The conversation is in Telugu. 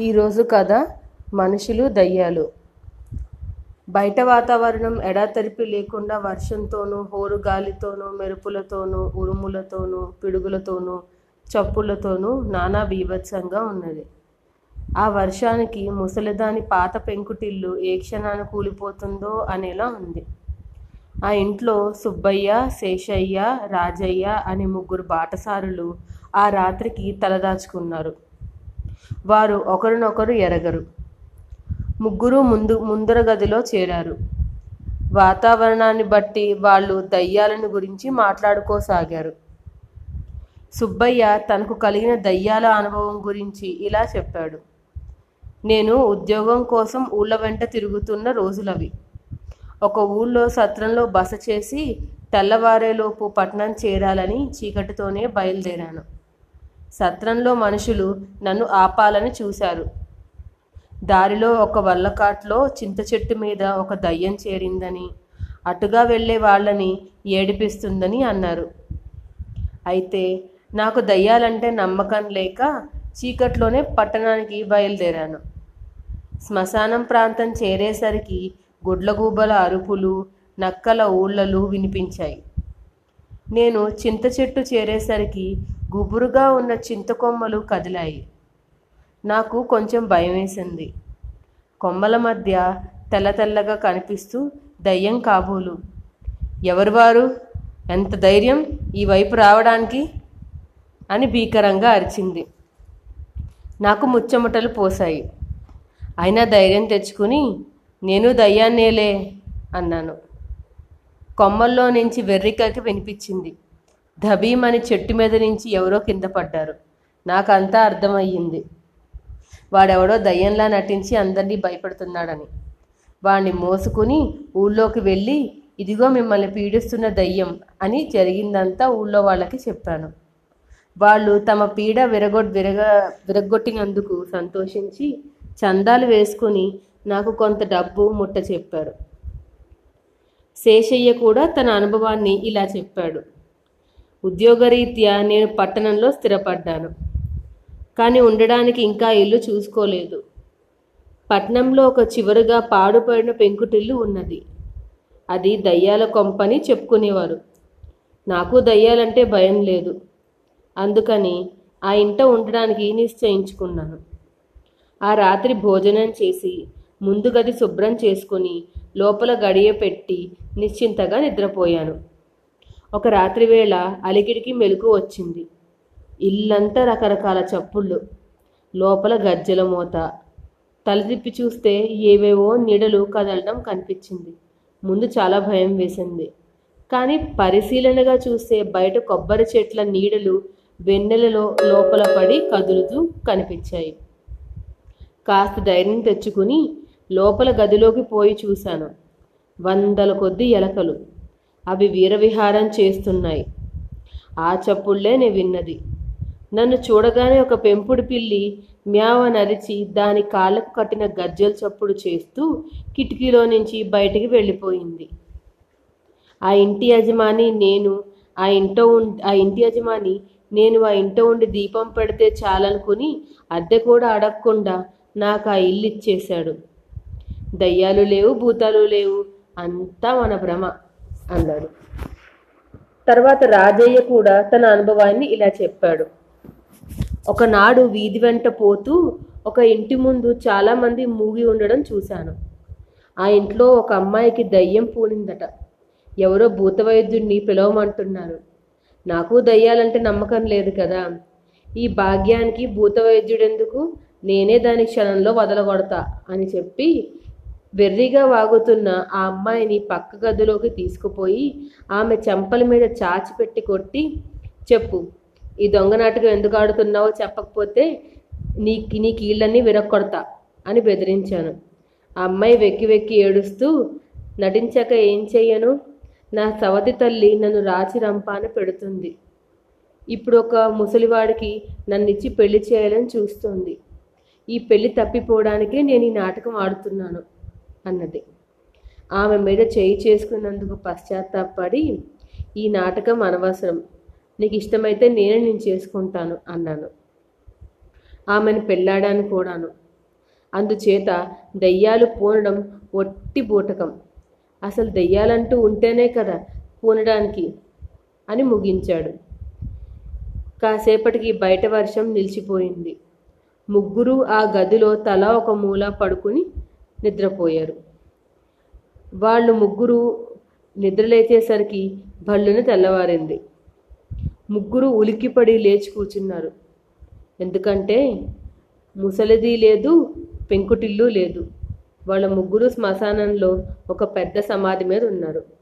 ఈరోజు కథ మనుషులు దయ్యాలు. బయట వాతావరణం ఎడాతెరిపి లేకుండా వర్షంతోనూ హోరుగాలితోనూ మెరుపులతోనూ ఉరుములతోనూ పిడుగులతోనూ చప్పులతోనూ నానా బీభత్సంగా ఉన్నది. ఆ వర్షానికి ముసలిదాని పాత పెంకుటిల్లు ఏ క్షణాన కూలిపోతుందో అనేలా ఉంది. ఆ ఇంట్లో సుబ్బయ్య శేషయ్య రాజయ్య అనే ముగ్గురు బాటసారులు ఆ రాత్రికి తలదాచుకున్నారు. వారు ఒకరినొకరు ఎరగరు. ముగ్గురు ముందు ముందర గదిలో చేరారు. వాతావరణాన్ని బట్టి వాళ్ళు దయ్యాలను గురించి మాట్లాడుకోసాగారు. సుబ్బయ్య తనకు కలిగిన దయ్యాల అనుభవం గురించి ఇలా చెప్పాడు. నేను ఉద్యోగం కోసం ఊళ్ళ వెంట తిరుగుతున్న రోజులవి. ఒక ఊళ్ళో సత్రంలో బస చేసి తెల్లవారేలోపు పట్నం చేరాలని చీకటితోనే బయలుదేరాను. సత్రంలో మనుషులు నన్ను ఆపాలని చూశారు. దారిలో ఒక వల్లకాట్లో చింత చెట్టు మీద ఒక దయ్యం చేరిందని అటుగా వెళ్ళే వాళ్ళని ఏడిపిస్తుందని అన్నారు. అయితే నాకు దయ్యాలంటే నమ్మకం లేక చీకట్లోనే పట్టణానికి బయలుదేరాను. శ్మశానం ప్రాంతం చేరేసరికి గుడ్లగూబల అరుపులు నక్కల ఊళ్ళలు వినిపించాయి. నేను చింత చెట్టు చేరేసరికి గుబురుగా ఉన్న చింత కొమ్మలు కదిలాయి. నాకు కొంచెం భయం వేసింది కొమ్మల మధ్య తెల్ల తెల్లగా కనిపిస్తూ దయ్యం కాబోలు. ఎవరు వారు? ఎంత ధైర్యం ఈ వైపు రావడానికి? అని భీకరంగా అరిచింది. నాకు ముచ్చమటలు పోసాయి అయినా ధైర్యం తెచ్చుకుని నేను దయ్యాన్నేలే అన్నాను. కొమ్మల్లో నుంచి వెర్రికకి వినిపించింది. ధబీమని చెట్టు మీద నుంచి ఎవరో కింద పడ్డారు. నాకంతా అర్థమయ్యింది. వాడెవడో దయ్యంలా నటించి అందరినీ భయపెడుతున్నాడని. వాణ్ణి మోసుకుని ఊళ్ళోకి వెళ్ళి ఇదిగో మిమ్మల్ని పీడిస్తున్న దయ్యం అని జరిగిందంతా ఊళ్ళో వాళ్ళకి చెప్పాను. వాళ్ళు తమ పీడ విరగొట్ విరగ విరగొట్టినందుకు సంతోషించి చందాలు వేసుకుని నాకు కొంత డబ్బు ముట్ట చెప్పారు. శేషయ్య కూడా తన అనుభవాన్ని ఇలా చెప్పాడు. ఉద్యోగరీత్యా నేను పట్టణంలో స్థిరపడ్డాను. కానీ ఉండడానికి ఇంకా ఇల్లు చూసుకోలేదు. పట్నంలో ఒక చివరుగా పాడుపడిన పెంకుటిల్లు ఉన్నది. అది దయ్యాల కొంపని చెప్పుకునేవారు. నాకు దయ్యాలంటే భయం లేదు. అందుకని ఆ ఇంట ఉండడానికి నిశ్చయించుకున్నాను. ఆ రాత్రి భోజనం చేసి ముందు గది శుభ్రం చేసుకుని లోపల గడియ పెట్టి నిశ్చింతగా నిద్రపోయాను. ఒక రాత్రి వేళ అలికిడికి మెలకు వచ్చింది. ఇల్లంతా రకరకాల చప్పుళ్ళు లోపల గజ్జల మోత. తల తిప్పి చూస్తే ఏవేవో నీడలు కదలడం కనిపించింది. ముందు చాలా భయం వేసింది. కానీ పరిశీలనగా చూస్తే బయట కొబ్బరి చెట్ల నీడలు వెన్నెలలో లోపల పడి కదులుతూ కనిపించాయి. కాస్త ధైర్యం తెచ్చుకుని లోపల గదిలోకి పోయి చూశాను. వందల కొద్ది ఎలకలు. అవి వీరవిహారం చేస్తున్నాయి. ఆ చప్పుళ్ళే నే విన్నది. నన్ను చూడగానే ఒక పెంపుడు పిల్లి మ్యావ నరిచి దాని కాళ్ళకు కట్టిన గజ్జల చప్పుడు చేస్తూ కిటికీలో నుంచి బయటికి వెళ్ళిపోయింది. ఆ ఇంటి యజమాని నేను ఆ ఇంట ఉం- ఆ ఇంటి యజమాని నేను ఆ ఇంట ఉండి దీపం పెడితే చాలనుకుని అద్దె కూడా అడగకుండా నాకు ఆ ఇల్లు ఇచ్చేశాడు. దయ్యాలు లేవు భూతాలు లేవు అంతా మన భ్రమ. అన్నాడు. తర్వాత రాజయ్య కూడా తన అనుభవాన్ని ఇలా చెప్పాడు. ఒకనాడు వీధి వెంట పోతూ ఒక ఇంటి ముందు చాలామంది మూగి ఉండడం చూశాను. ఆ ఇంట్లో ఒక అమ్మాయికి దయ్యం పూనిందట. ఎవరో భూత వైద్యుడిని పిలవమంటున్నారు. నాకు దయ్యాలంటే నమ్మకం లేదు కదా. ఈ భాగ్యానికి భూతవైద్యుడెందుకు? నేనే దాని క్షణంలో వదలగొడతా అని చెప్పి వెర్రిగా వాగుతున్న ఆ అమ్మాయిని పక్క గదిలోకి తీసుకుపోయి ఆమె చెంపల మీద చాచి పెట్టి కొట్టి చెప్పు ఈ దొంగ నాటకం ఎందుకు ఆడుతున్నావో చెప్పకపోతే నీ నీ కీళ్ళన్నీ విరక్కొడతా అని బెదిరించాను. ఆ అమ్మాయి వెక్కి వెక్కి ఏడుస్తూ నటించాక ఏం చెయ్యను? నా సవతి తల్లి నన్ను రాచి రంపాన పెడుతుంది. ఇప్పుడు ఒక ముసలివాడికి నన్నిచ్చి పెళ్ళి చేయాలని చూస్తుంది. ఈ పెళ్ళి తప్పిపోవడానికే నేను ఈ నాటకం ఆడుతున్నాను. అన్నది. ఆమె మీద చేయి చేసుకున్నందుకు పశ్చాత్తాపడి ఈ నాటకం అనవసరం. నీకు ఇష్టమైతే నేనే నేను చేసుకుంటాను అన్నాను. ఆమెను పెళ్ళాడాను కూడాను. అందుచేత దెయ్యాలు పూనడం ఒట్టి బూటకం. అసలు దయ్యాలంటూ ఉంటేనే కదా పూనడానికి అని ముగించాడు. కాసేపటికి బయట వర్షం నిలిచిపోయింది. ముగ్గురు ఆ గదిలో తలా ఒక మూల పడుకుని నిద్రపోయారు. వాళ్ళు ముగ్గురు నిద్రలేచేసరికి భళ్ళున తెల్లవారింది. ముగ్గురు ఉలిక్కిపడి లేచి కూర్చున్నారు. ఎందుకంటే ముసలిది లేదు పెంకుటిల్లు లేదు. వాళ్ళ ముగ్గురు శ్మశానంలో ఒక పెద్ద సమాధి మీద ఉన్నారు.